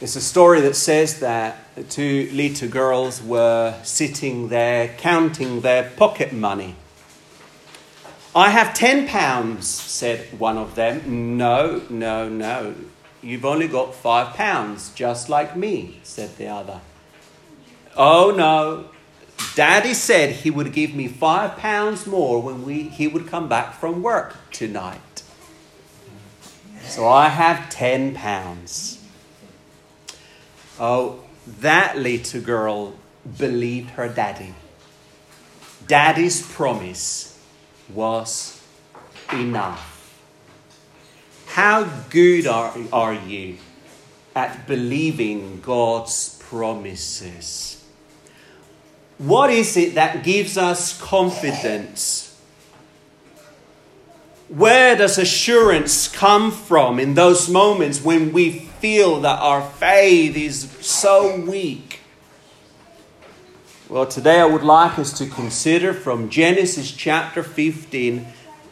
It's a story that says that two little girls were sitting there counting their pocket money. I have ten pounds, said one of them. No, no, no. You've only got five pounds, just like me, said the other. Oh no, Daddy said he would give me five pounds more when we, he would come back from work tonight. So I have ten pounds. Oh, that little girl believed her daddy. Daddy's promise was enough. How good are, are you at believing God's promises? What is it that gives us confidence? Where does assurance come from in those moments when we feel that our faith is so weak? Well, today I would like us to consider from Genesis chapter 15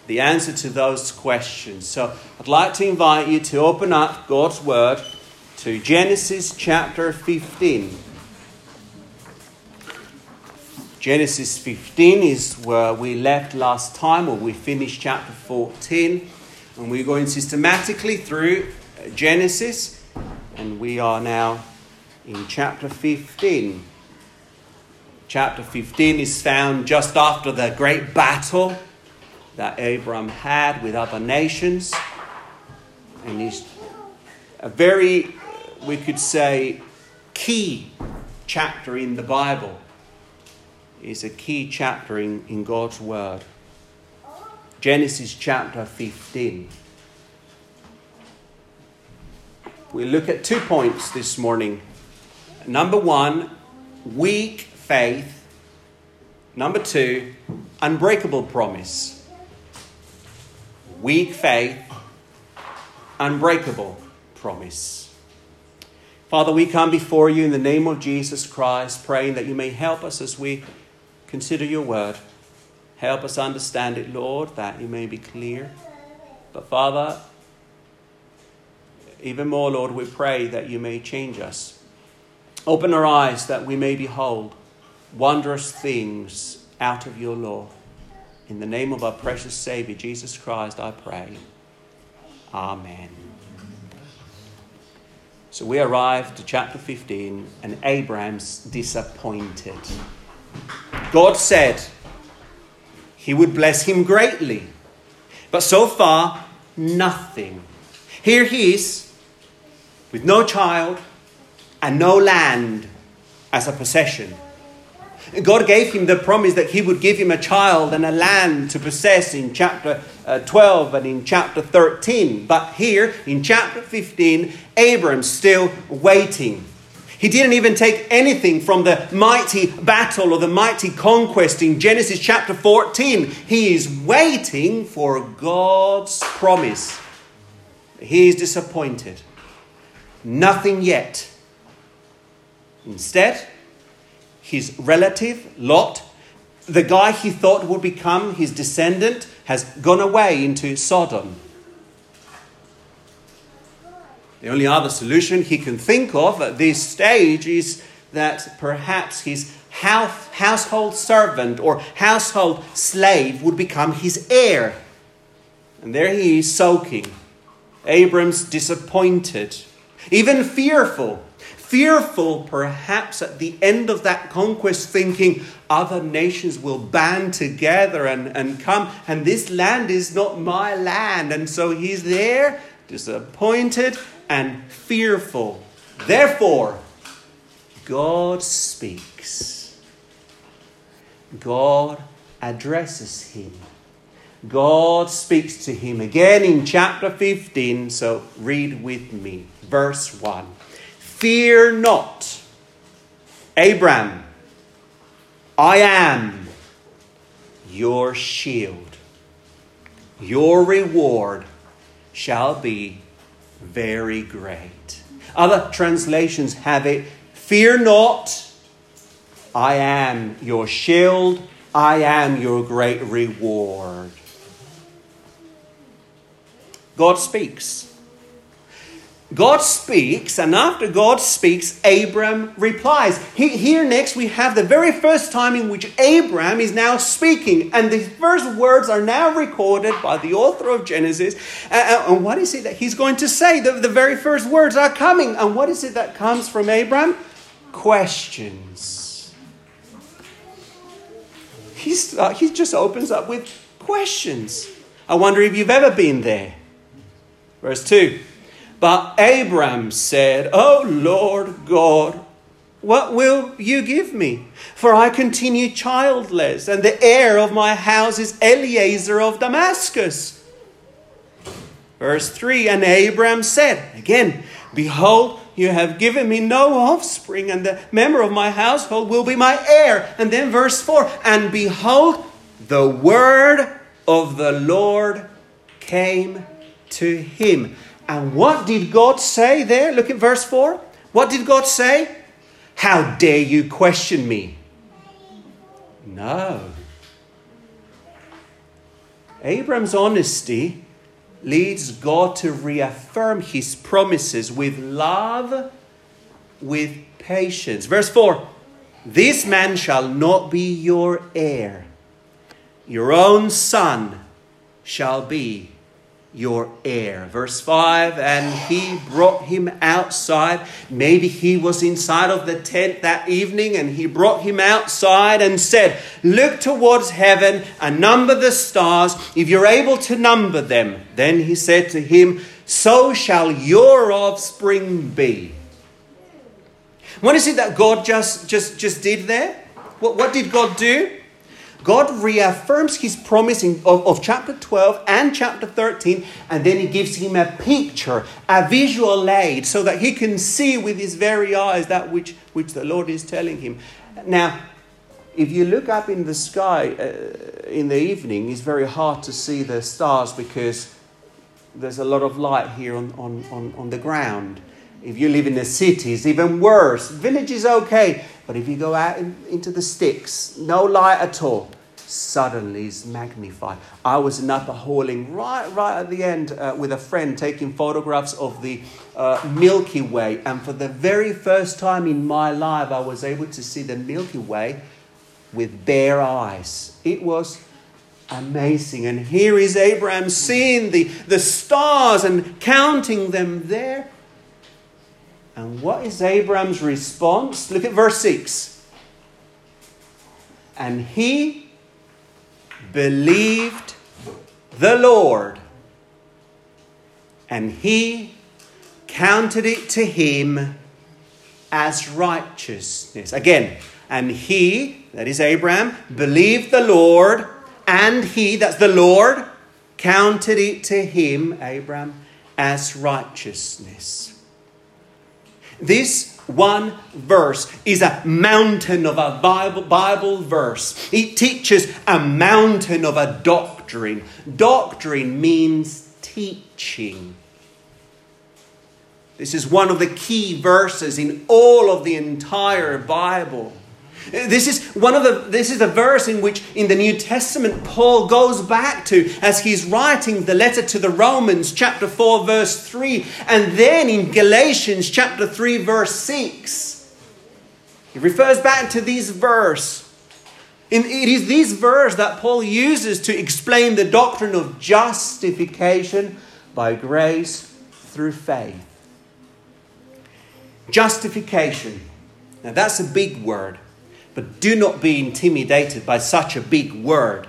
the answer to those questions. So I'd like to invite you to open up God's Word to Genesis chapter 15. Genesis 15 is where we left last time, or we finished chapter 14. And we're going systematically through Genesis, and we are now in chapter 15. Chapter 15 is found just after the great battle that Abram had with other nations. And is a very, we could say, key chapter in the Bible is a key chapter in, in God's Word. Genesis chapter 15. We look at two points this morning. Number one, weak faith. Number two, unbreakable promise. Weak faith, unbreakable promise. Father, we come before you in the name of Jesus Christ, praying that you may help us as we Consider your word. Help us understand it, Lord, that it may be clear. But Father, even more, Lord, we pray that you may change us. Open our eyes that we may behold wondrous things out of your law. In the name of our precious Savior, Jesus Christ, I pray. Amen. So we arrive to chapter 15, and Abraham's disappointed. God said he would bless him greatly. But so far, nothing. Here he is, with no child and no land as a possession. God gave him the promise that he would give him a child and a land to possess in chapter uh, 12 and in chapter 13. But here in chapter 15, Abram's still waiting. He didn't even take anything from the mighty battle or the mighty conquest in Genesis chapter 14. He is waiting for God's promise. He is disappointed. Nothing yet. Instead, his relative, Lot, the guy he thought would become his descendant, has gone away into Sodom. The only other solution he can think of at this stage is that perhaps his house, household servant or household slave would become his heir. And there he is soaking. Abram's disappointed, even fearful. Fearful, perhaps, at the end of that conquest, thinking other nations will band together and, and come, and this land is not my land. And so he's there, disappointed, and fearful. Therefore, God speaks. God addresses him. God speaks to him again in chapter 15. So read with me. Verse 1 Fear not, Abram, I am your shield. Your reward shall be very great. Other translations have it Fear not, I am your shield, I am your great reward. God speaks. God speaks, and after God speaks, Abram replies. He, here next, we have the very first time in which Abram is now speaking, and the first words are now recorded by the author of Genesis. And, and what is it that he's going to say? The, the very first words are coming. And what is it that comes from Abram? Questions. He's, uh, he just opens up with questions. I wonder if you've ever been there. Verse 2. But Abram said, O Lord God, what will you give me? For I continue childless, and the heir of my house is Eliezer of Damascus. Verse 3 And Abram said, Again, Behold, you have given me no offspring, and the member of my household will be my heir. And then verse 4 And behold, the word of the Lord came to him. And what did God say there? Look at verse 4. What did God say? How dare you question me? No. Abram's honesty leads God to reaffirm his promises with love, with patience. Verse 4 This man shall not be your heir, your own son shall be your heir. Verse 5 And he brought him outside. Maybe he was inside of the tent that evening and he brought him outside and said, Look towards heaven and number the stars, if you're able to number them. Then he said to him, So shall your offspring be. What is it that God just, just, just did there? What, what did God do? God reaffirms his promise in, of, of chapter 12 and chapter 13, and then he gives him a picture, a visual aid, so that he can see with his very eyes that which, which the Lord is telling him. Now, if you look up in the sky uh, in the evening, it's very hard to see the stars because there's a lot of light here on, on, on, on the ground. If you live in the cities, even worse. Village is okay, but if you go out in, into the sticks, no light at all suddenly is magnified. I was in Upper Halling right, right at the end uh, with a friend taking photographs of the uh, Milky Way. And for the very first time in my life, I was able to see the Milky Way with bare eyes. It was amazing. And here is Abraham seeing the, the stars and counting them there. And what is Abraham's response? Look at verse 6. And he believed the Lord, and he counted it to him as righteousness. Again, and he, that is Abraham, believed the Lord, and he, that's the Lord, counted it to him, Abraham, as righteousness. This one verse is a mountain of a Bible, Bible verse. It teaches a mountain of a doctrine. Doctrine means teaching. This is one of the key verses in all of the entire Bible. This is one of the this is a verse in which in the New Testament Paul goes back to as he's writing the letter to the Romans chapter 4 verse 3 and then in Galatians chapter 3 verse 6 he refers back to this verse it is this verse that Paul uses to explain the doctrine of justification by grace through faith. Justification. Now, that's a big word. But do not be intimidated by such a big word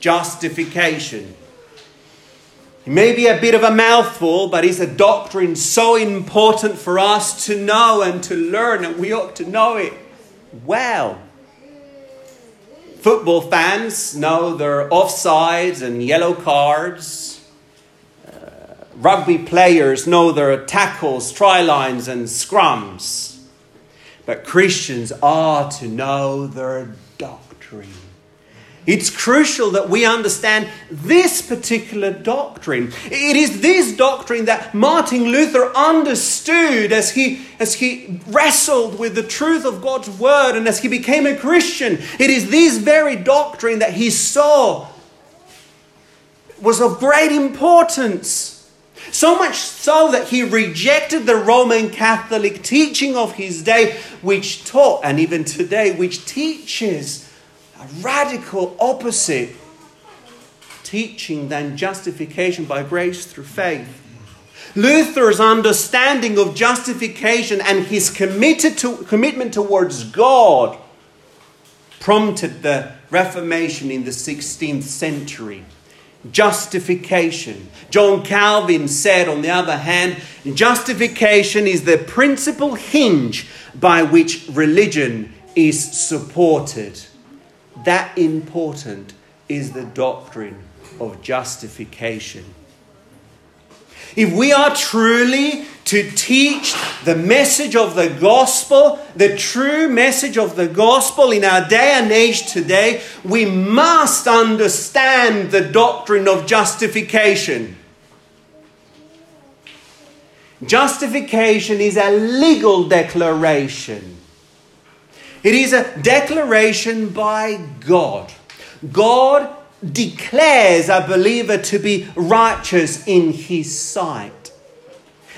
justification. It may be a bit of a mouthful, but it's a doctrine so important for us to know and to learn, and we ought to know it well. Football fans know their offsides and yellow cards. Uh, rugby players know their tackles, try lines, and scrums. But Christians are to know their doctrine. It's crucial that we understand this particular doctrine. It is this doctrine that Martin Luther understood as he, as he wrestled with the truth of God's word and as he became a Christian. It is this very doctrine that he saw was of great importance. So much so that he rejected the Roman Catholic teaching of his day, which taught, and even today, which teaches a radical opposite teaching than justification by grace through faith. Luther's understanding of justification and his committed to, commitment towards God prompted the Reformation in the 16th century. Justification. John Calvin said, on the other hand, justification is the principal hinge by which religion is supported. That important is the doctrine of justification. If we are truly to teach the message of the gospel, the true message of the gospel in our day and age today, we must understand the doctrine of justification. Justification is a legal declaration. It is a declaration by God. God declares a believer to be righteous in his sight.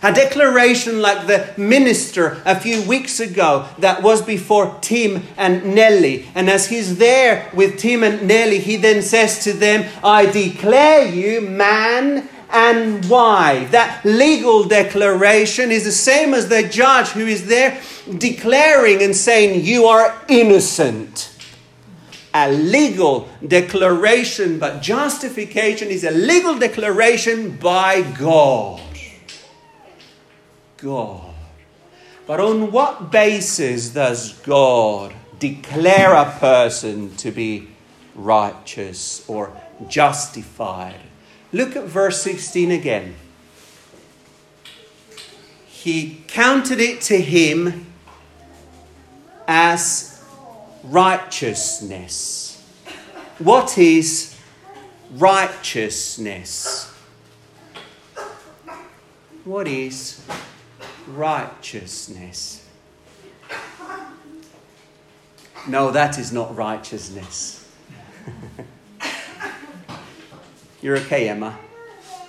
A declaration like the minister a few weeks ago that was before Tim and Nelly. And as he's there with Tim and Nelly, he then says to them, I declare you man and wife. That legal declaration is the same as the judge who is there declaring and saying, You are innocent a legal declaration, but justification is a legal declaration by God. God. But on what basis does God declare a person to be righteous or justified? Look at verse 16 again. He counted it to him as righteousness. What is righteousness? What is righteousness? No, that is not righteousness. You're okay, Emma?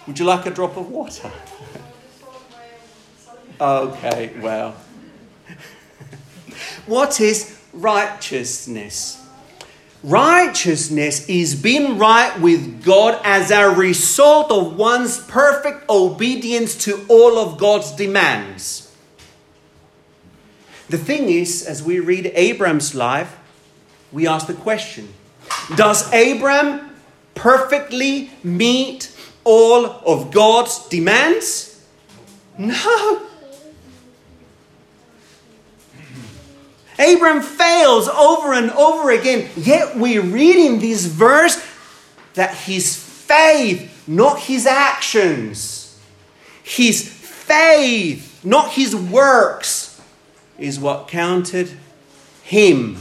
Would you like a drop of water? okay, well. what is righteousness. Righteousness is being right with God as a result of one's perfect obedience to all of God's demands. The thing is, as we read Abram's life, we ask the question Does Abram perfectly meet all of God's demands? No. Abram fails over and over again, yet we read in this verse that his faith, not his actions, his faith, not his works, is what counted him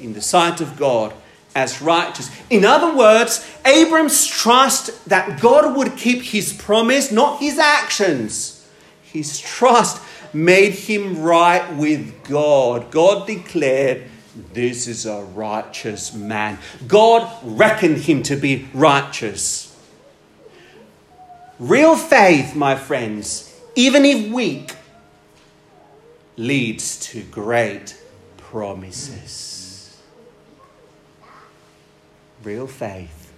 in the sight of God as righteous. In other words, Abram's trust that God would keep his promise, not his actions. His trust made him right with God. God declared, This is a righteous man. God reckoned him to be righteous. Real faith, my friends, even if weak, leads to great promises. Real faith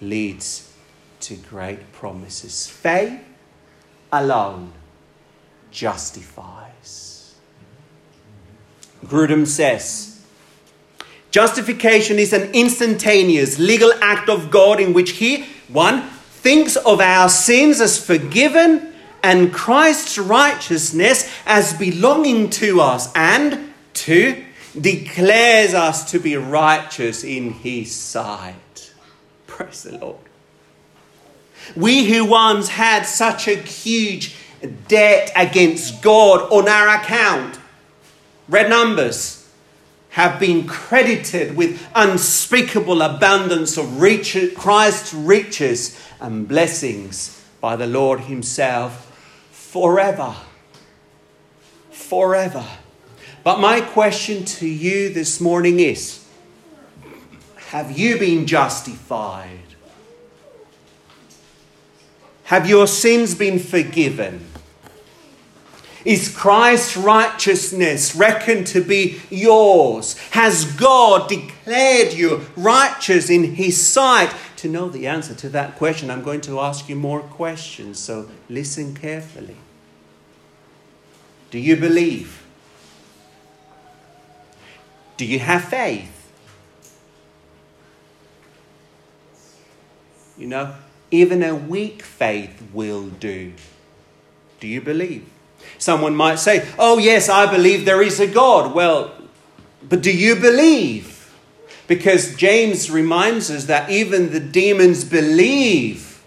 leads to great promises. Faith alone justifies. Grudem says, Justification is an instantaneous legal act of God in which He, one, thinks of our sins as forgiven and Christ's righteousness as belonging to us, and two, declares us to be righteous in His sight. Praise the Lord. We who once had such a huge debt against God on our account. Red numbers have been credited with unspeakable abundance of Christ's riches and blessings by the Lord Himself forever. Forever. But my question to you this morning is Have you been justified? Have your sins been forgiven? Is Christ's righteousness reckoned to be yours? Has God declared you righteous in His sight? To know the answer to that question, I'm going to ask you more questions, so listen carefully. Do you believe? Do you have faith? You know, even a weak faith will do. Do you believe? Someone might say, Oh, yes, I believe there is a God. Well, but do you believe? Because James reminds us that even the demons believe.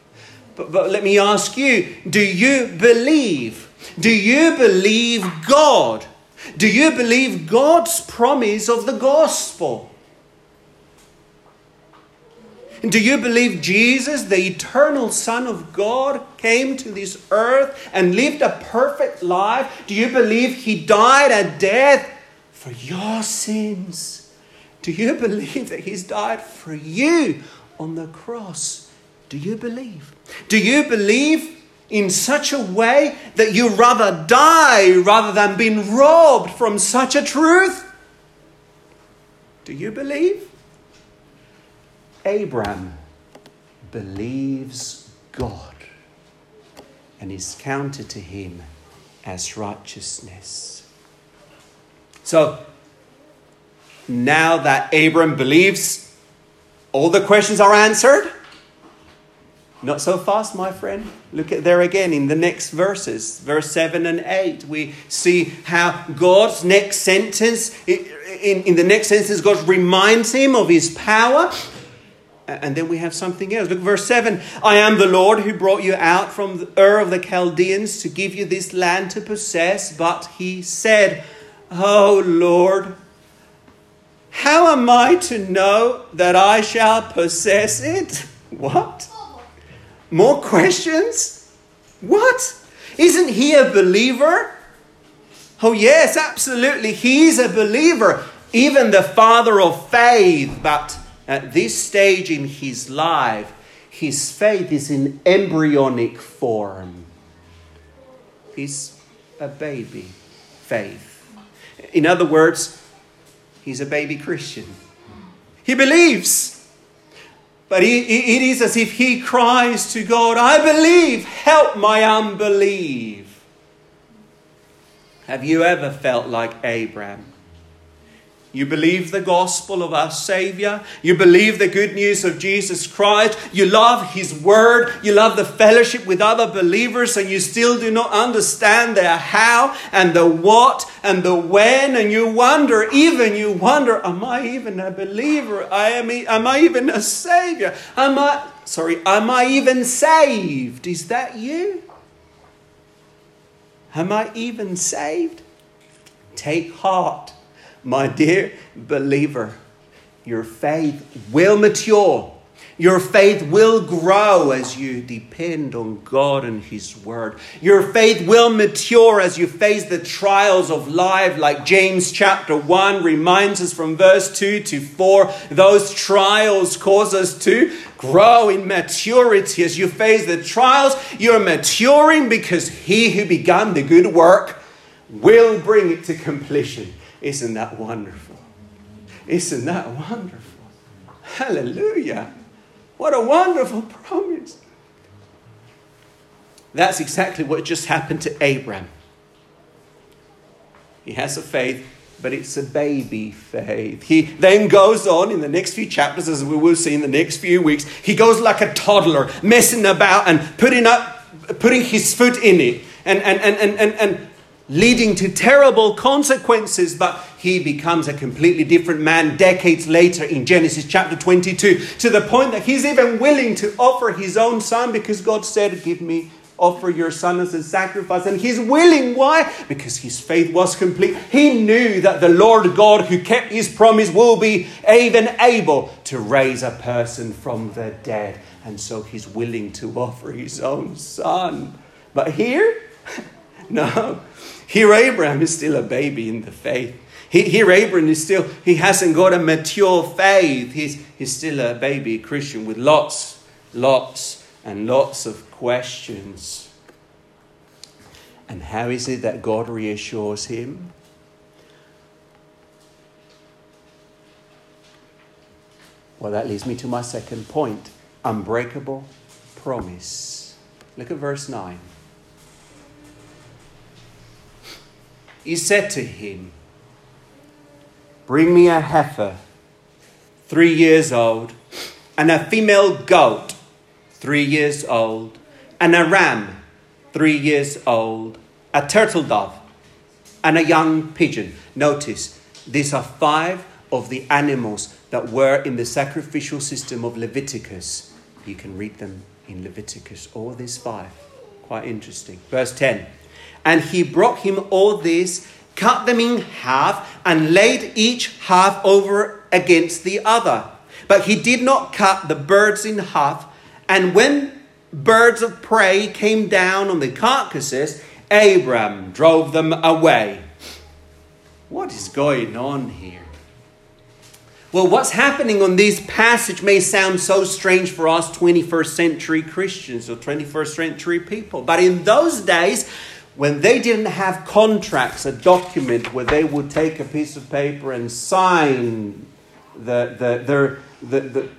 But, but let me ask you do you believe? Do you believe God? Do you believe God's promise of the gospel? Do you believe Jesus, the eternal Son of God, came to this earth and lived a perfect life? Do you believe he died a death for your sins? Do you believe that he's died for you on the cross? Do you believe? Do you believe in such a way that you rather die rather than being robbed from such a truth? Do you believe? Abram believes God and is counted to him as righteousness. So, now that Abram believes, all the questions are answered. Not so fast, my friend. Look at there again in the next verses, verse 7 and 8. We see how God's next sentence, in, in the next sentence, God reminds him of his power and then we have something else. Look, verse 7 I am the Lord who brought you out from the Ur of the Chaldeans to give you this land to possess. But he said, Oh Lord, how am I to know that I shall possess it? What? More questions? What? Isn't he a believer? Oh, yes, absolutely. He's a believer, even the father of faith. But at this stage in his life, his faith is in embryonic form. He's a baby faith. In other words, he's a baby Christian. He believes. But he, it is as if he cries to God, I believe, help my unbelief. Have you ever felt like Abraham? You believe the gospel of our Savior. You believe the good news of Jesus Christ. You love His Word. You love the fellowship with other believers, and you still do not understand the how and the what and the when. And you wonder, even you wonder, am I even a believer? I am, am I even a Savior? Am I, sorry, am I even saved? Is that you? Am I even saved? Take heart my dear believer, your faith will mature. Your faith will grow as you depend on God and His Word. Your faith will mature as you face the trials of life, like James chapter 1 reminds us from verse 2 to 4. Those trials cause us to grow in maturity. As you face the trials, you're maturing because He who began the good work will bring it to completion. Isn't that wonderful? Isn't that wonderful? Hallelujah. What a wonderful promise. That's exactly what just happened to Abraham. He has a faith, but it's a baby faith. He then goes on in the next few chapters, as we will see in the next few weeks. He goes like a toddler, messing about and putting up, putting his foot in it, and and and and and, and leading to terrible consequences, but he becomes a completely different man decades later in Genesis chapter 22, to the point that he's even willing to offer his own son because God said, Give me, offer your son as a sacrifice. And he's willing. Why? Because his faith was complete. He knew that the Lord God, who kept his promise, will be even able to raise a person from the dead. And so he's willing to offer his own son. But here, no. Here, Abraham is still a baby in the faith. Here, Abraham is still, he hasn't got a mature faith. He's, he's still a baby Christian with lots, lots and lots of questions. And how is it that God reassures him? Well, that leads me to my second point unbreakable promise. Look at verse 9. He said to him, Bring me a heifer, three years old, and a female goat, three years old, and a ram, three years old, a turtle dove, and a young pigeon. Notice, these are five of the animals that were in the sacrificial system of Leviticus. You can read them in Leviticus, all these five. Quite interesting. Verse 10 And he brought him all these, cut them in half, and laid each half over against the other. But he did not cut the birds in half. And when birds of prey came down on the carcasses, Abram drove them away. What is going on here? Well, what's happening on this passage may sound so strange for us 21st century Christians or 21st century people. But in those days, when they didn't have contracts, a document where they would take a piece of paper and sign the, the, their, the, the,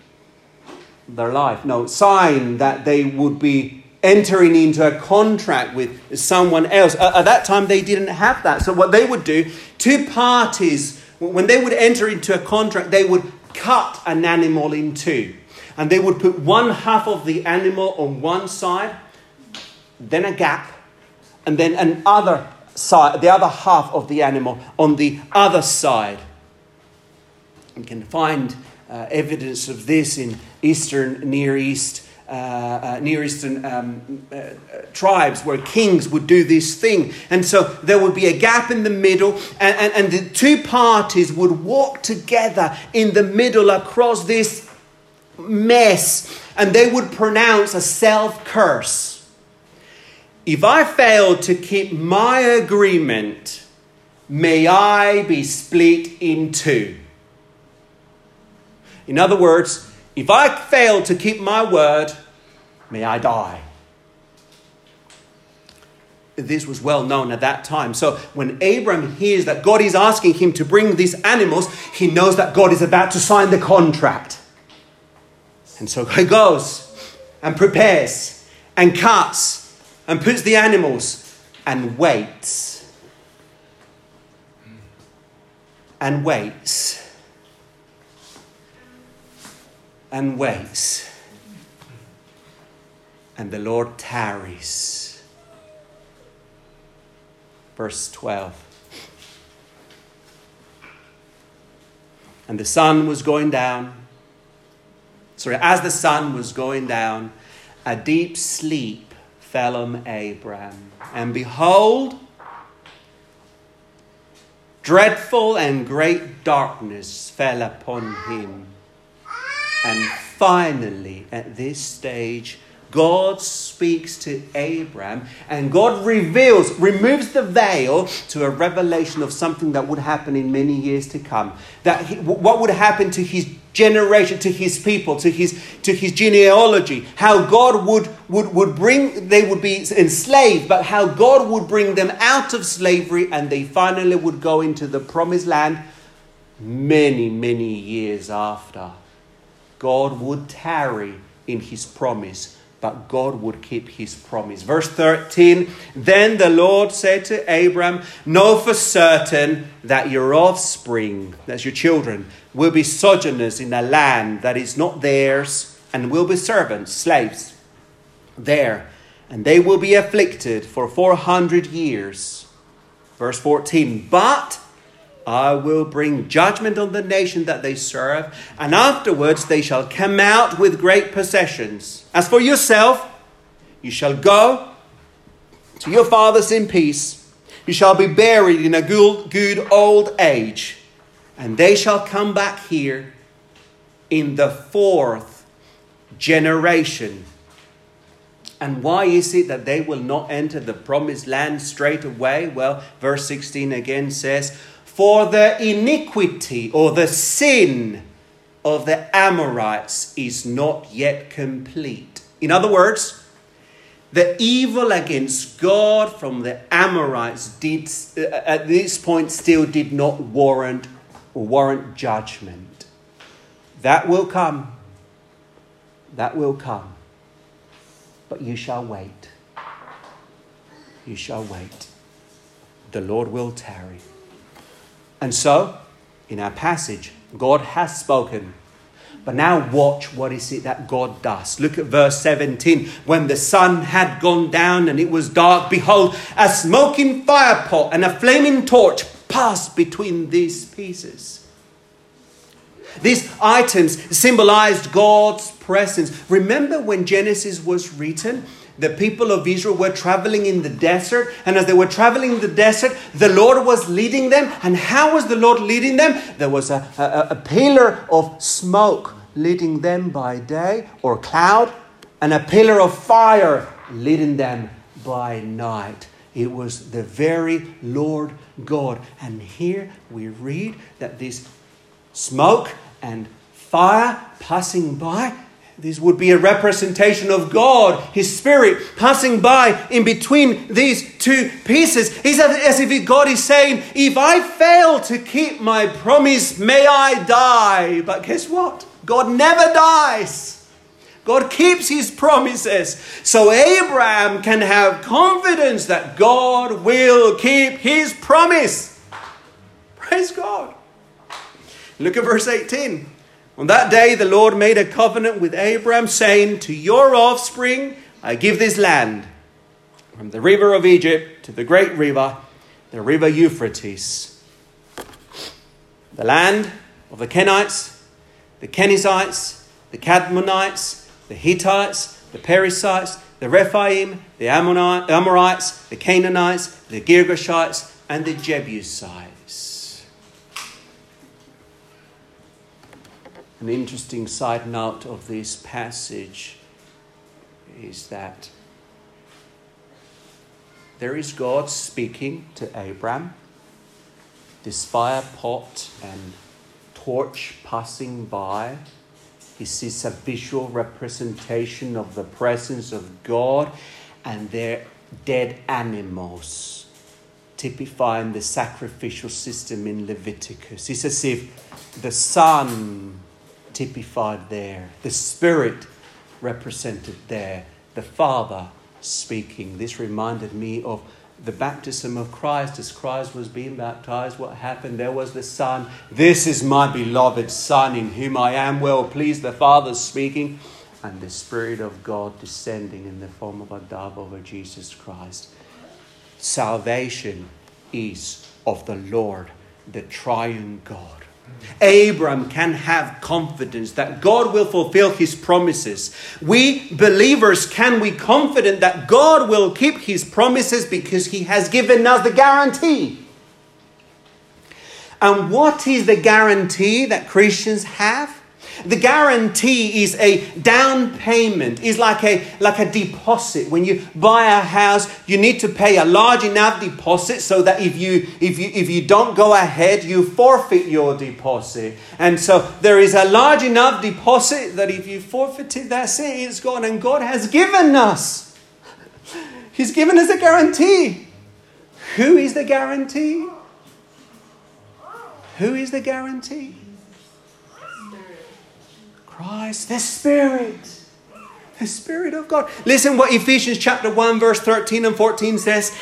their life, no, sign that they would be entering into a contract with someone else. At that time, they didn't have that. So, what they would do, two parties when they would enter into a contract, they would cut an animal in two. And they would put one half of the animal on one side, then a gap, and then another side, the other half of the animal on the other side. You can find uh, evidence of this in Eastern Near East uh, uh, Near Eastern um, uh, tribes where kings would do this thing. And so there would be a gap in the middle, and, and, and the two parties would walk together in the middle across this mess, and they would pronounce a self curse. If I fail to keep my agreement, may I be split in two. In other words, if I fail to keep my word, may I die. This was well known at that time. So when Abram hears that God is asking him to bring these animals, he knows that God is about to sign the contract. And so he goes and prepares and cuts and puts the animals and waits. And waits and waits. And the Lord tarries. Verse 12. And the sun was going down. Sorry, as the sun was going down, a deep sleep on Abram. And behold, dreadful and great darkness fell upon him. And finally, at this stage, God speaks to Abraham and God reveals, removes the veil to a revelation of something that would happen in many years to come. That he, what would happen to his generation, to his people, to his, to his genealogy, how God would, would, would bring, they would be enslaved, but how God would bring them out of slavery and they finally would go into the promised land many, many years after. God would tarry in his promise, but God would keep his promise. Verse 13 Then the Lord said to Abram, Know for certain that your offspring, that's your children, will be sojourners in a land that is not theirs, and will be servants, slaves there, and they will be afflicted for 400 years. Verse 14 But I will bring judgment on the nation that they serve, and afterwards they shall come out with great possessions. As for yourself, you shall go to your fathers in peace. You shall be buried in a good, good old age, and they shall come back here in the fourth generation. And why is it that they will not enter the promised land straight away? Well, verse 16 again says, for the iniquity or the sin of the Amorites is not yet complete In other words, the evil against God from the Amorites did, uh, at this point still did not warrant warrant judgment. That will come. That will come. But you shall wait. You shall wait. The Lord will tarry. And so, in our passage, God has spoken but now watch what is it that God does. Look at verse 17. When the sun had gone down and it was dark, behold, a smoking firepot and a flaming torch passed between these pieces. These items symbolized God's presence. Remember when Genesis was written? The people of Israel were traveling in the desert, and as they were traveling in the desert, the Lord was leading them. And how was the Lord leading them? There was a, a, a pillar of smoke leading them by day, or cloud, and a pillar of fire leading them by night. It was the very Lord God. And here we read that this smoke and fire passing by this would be a representation of God, His Spirit, passing by in between these two pieces. It's as if God is saying, If I fail to keep my promise, may I die. But guess what? God never dies. God keeps his promises. So Abraham can have confidence that God will keep his promise. Praise God. Look at verse 18. On that day, the Lord made a covenant with Abraham, saying, To your offspring I give this land, from the river of Egypt to the great river, the river Euphrates. The land of the Kenites, the Kenizzites, the Cadmonites, the Hittites, the Perizzites, the Rephaim, the Amorites, the Canaanites, the Girgashites, and the Jebusites. An interesting side note of this passage is that there is God speaking to Abram, this fire pot and torch passing by. He sees a visual representation of the presence of God and their dead animals, typifying the sacrificial system in Leviticus. It's as if the sun typified there, the Spirit represented there, the Father speaking. This reminded me of the baptism of Christ as Christ was being baptized. What happened? There was the Son. This is my beloved Son in whom I am well pleased. The Father speaking, and the Spirit of God descending in the form of a dove over Jesus Christ. Salvation is of the Lord, the triune God. Abram can have confidence that God will fulfill his promises. We believers can be confident that God will keep his promises because he has given us the guarantee. And what is the guarantee that Christians have? The guarantee is a down payment, is like a, like a deposit. When you buy a house, you need to pay a large enough deposit so that if you, if you, if you don't go ahead, you forfeit your deposit. And so there is a large enough deposit that if you forfeit it, that's it, it's gone. And God has given us. He's given us a guarantee. Who is the guarantee? Who is the guarantee? Christ, the Spirit. The Spirit of God. Listen what Ephesians chapter 1, verse 13 and 14 says.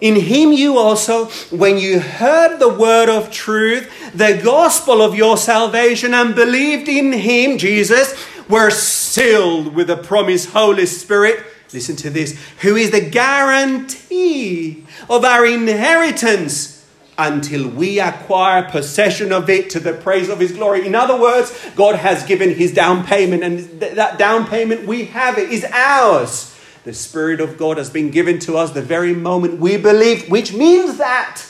In him you also, when you heard the word of truth, the gospel of your salvation, and believed in him, Jesus, were sealed with the promised Holy Spirit. Listen to this, who is the guarantee of our inheritance until we acquire possession of it to the praise of his glory. In other words, God has given his down payment, and th- that down payment, we have it, is ours. The Spirit of God has been given to us the very moment we believe, which means that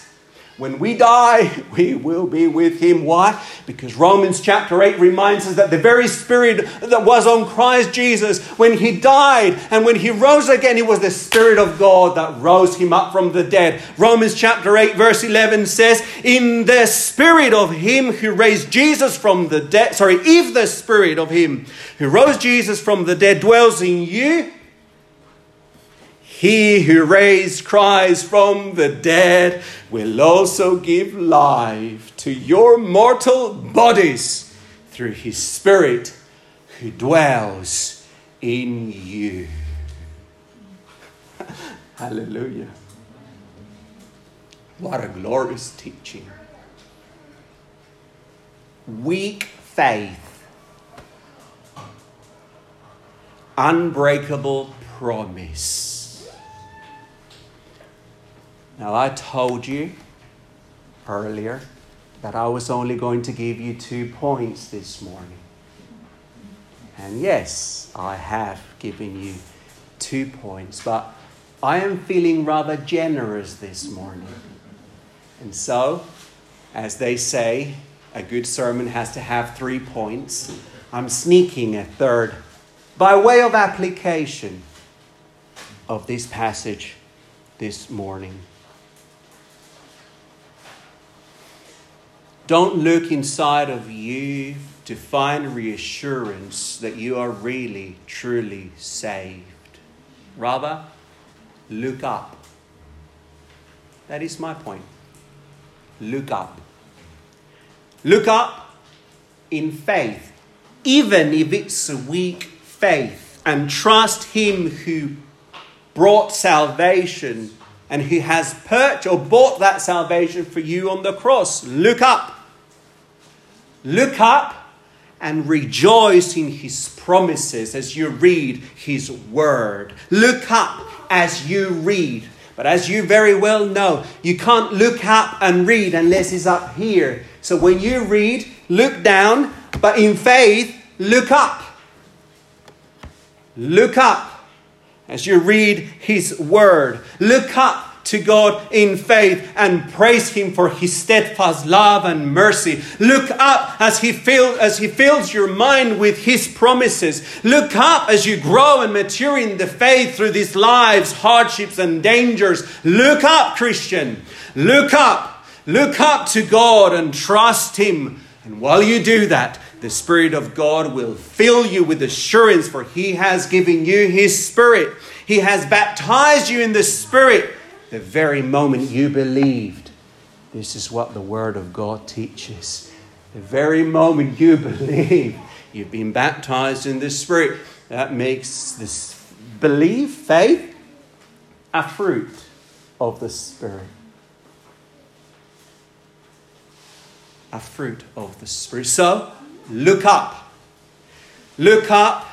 When we die, we will be with him. Why? Because Romans chapter 8 reminds us that the very Spirit that was on Christ Jesus when he died and when he rose again, it was the Spirit of God that rose him up from the dead. Romans chapter 8, verse 11 says, In the Spirit of him who raised Jesus from the dead, sorry, if the Spirit of him who rose Jesus from the dead dwells in you, he who raised Christ from the dead will also give life to your mortal bodies through his Spirit who dwells in you. Hallelujah. What a glorious teaching. Weak faith, unbreakable promise. Now, I told you earlier that I was only going to give you two points this morning. And yes, I have given you two points, but I am feeling rather generous this morning. And so, as they say, a good sermon has to have three points. I'm sneaking a third by way of application of this passage this morning. Don't look inside of you to find reassurance that you are really, truly saved. Rather, look up. That is my point. Look up. Look up in faith, even if it's a weak faith, and trust Him who brought salvation and who has purchased or bought that salvation for you on the cross. Look up. Look up and rejoice in his promises as you read his word. Look up as you read. But as you very well know, you can't look up and read unless it's up here. So when you read, look down, but in faith, look up. Look up as you read his word. Look up to God in faith and praise Him for His steadfast love and mercy. Look up as He, fill, as he fills your mind with His promises. Look up as you grow and mature in the faith through these lives, hardships, and dangers. Look up, Christian. Look up. Look up to God and trust Him. And while you do that, the Spirit of God will fill you with assurance, for He has given you His Spirit. He has baptized you in the Spirit the very moment you believed. This is what the Word of God teaches. The very moment you believe, you've been baptized in the Spirit. That makes this belief, faith, a fruit of the Spirit. A fruit of the Spirit. So, look up. Look up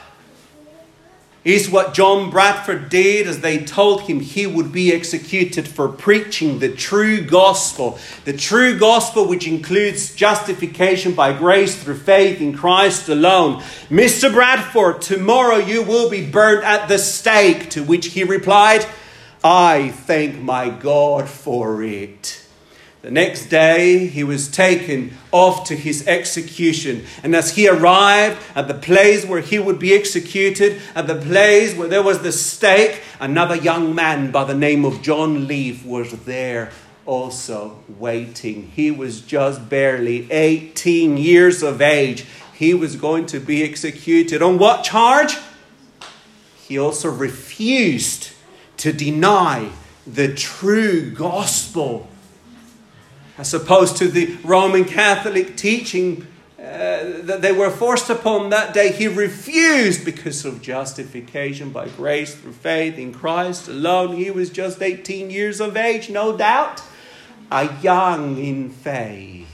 is what John Bradford did as they told him he would be executed for preaching the true gospel. The true gospel, which includes justification by grace through faith in Christ alone. Mr. Bradford, tomorrow you will be burned at the stake. To which he replied, I thank my God for it. The next day, he was taken off to his execution. And as he arrived at the place where he would be executed, at the place where there was the stake, another young man by the name of John Leaf was there also waiting. He was just barely 18 years of age. He was going to be executed. On what charge? He also refused to deny the true gospel as opposed to the Roman Catholic teaching uh, that they were forced upon that day. He refused because of justification by grace through faith in Christ alone. He was just 18 years of age, no doubt, a young in faith.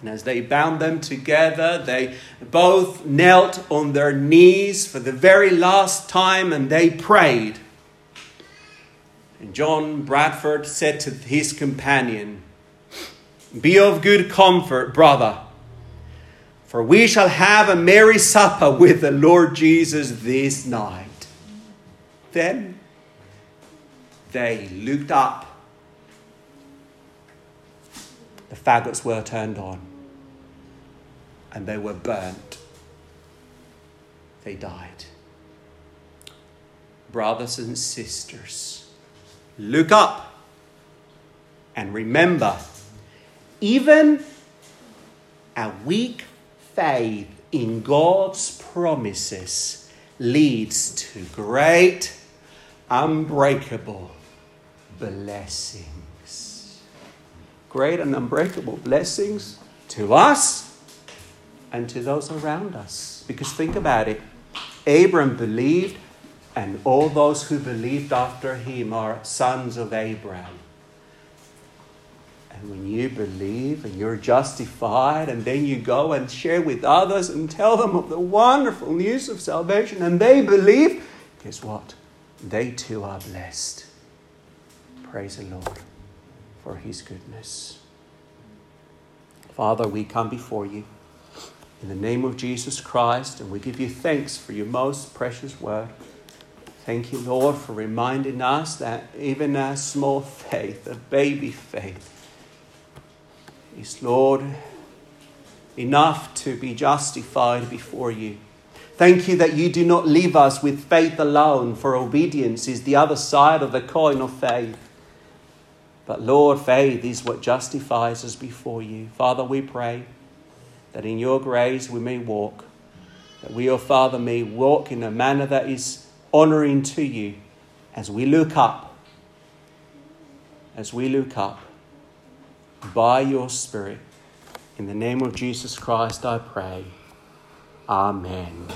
And as they bound them together, they both knelt on their knees for the very last time and they prayed. And John Bradford said to his companion, Be of good comfort, brother, for we shall have a merry supper with the Lord Jesus this night. Then they looked up the faggots were turned on and they were burnt. They died. Brothers and sisters, look up and remember even a weak faith in God's promises leads to great, unbreakable blessings. Great and unbreakable blessings to us and to those around us. Because think about it Abram believed, and all those who believed after him are sons of Abraham. And when you believe and you're justified, and then you go and share with others and tell them of the wonderful news of salvation, and they believe, guess what? They too are blessed. Praise the Lord for his goodness. Father, we come before you in the name of Jesus Christ, and we give you thanks for your most precious word. Thank you, Lord, for reminding us that even a small faith, a baby faith, is, Lord, enough to be justified before you. Thank you that you do not leave us with faith alone, for obedience is the other side of the coin of faith. But Lord, faith is what justifies us before you. Father, we pray that in your grace we may walk, that we, O oh Father, may walk in a manner that is honoring to you as we look up, as we look up by your Spirit. In the name of Jesus Christ, I pray. Amen.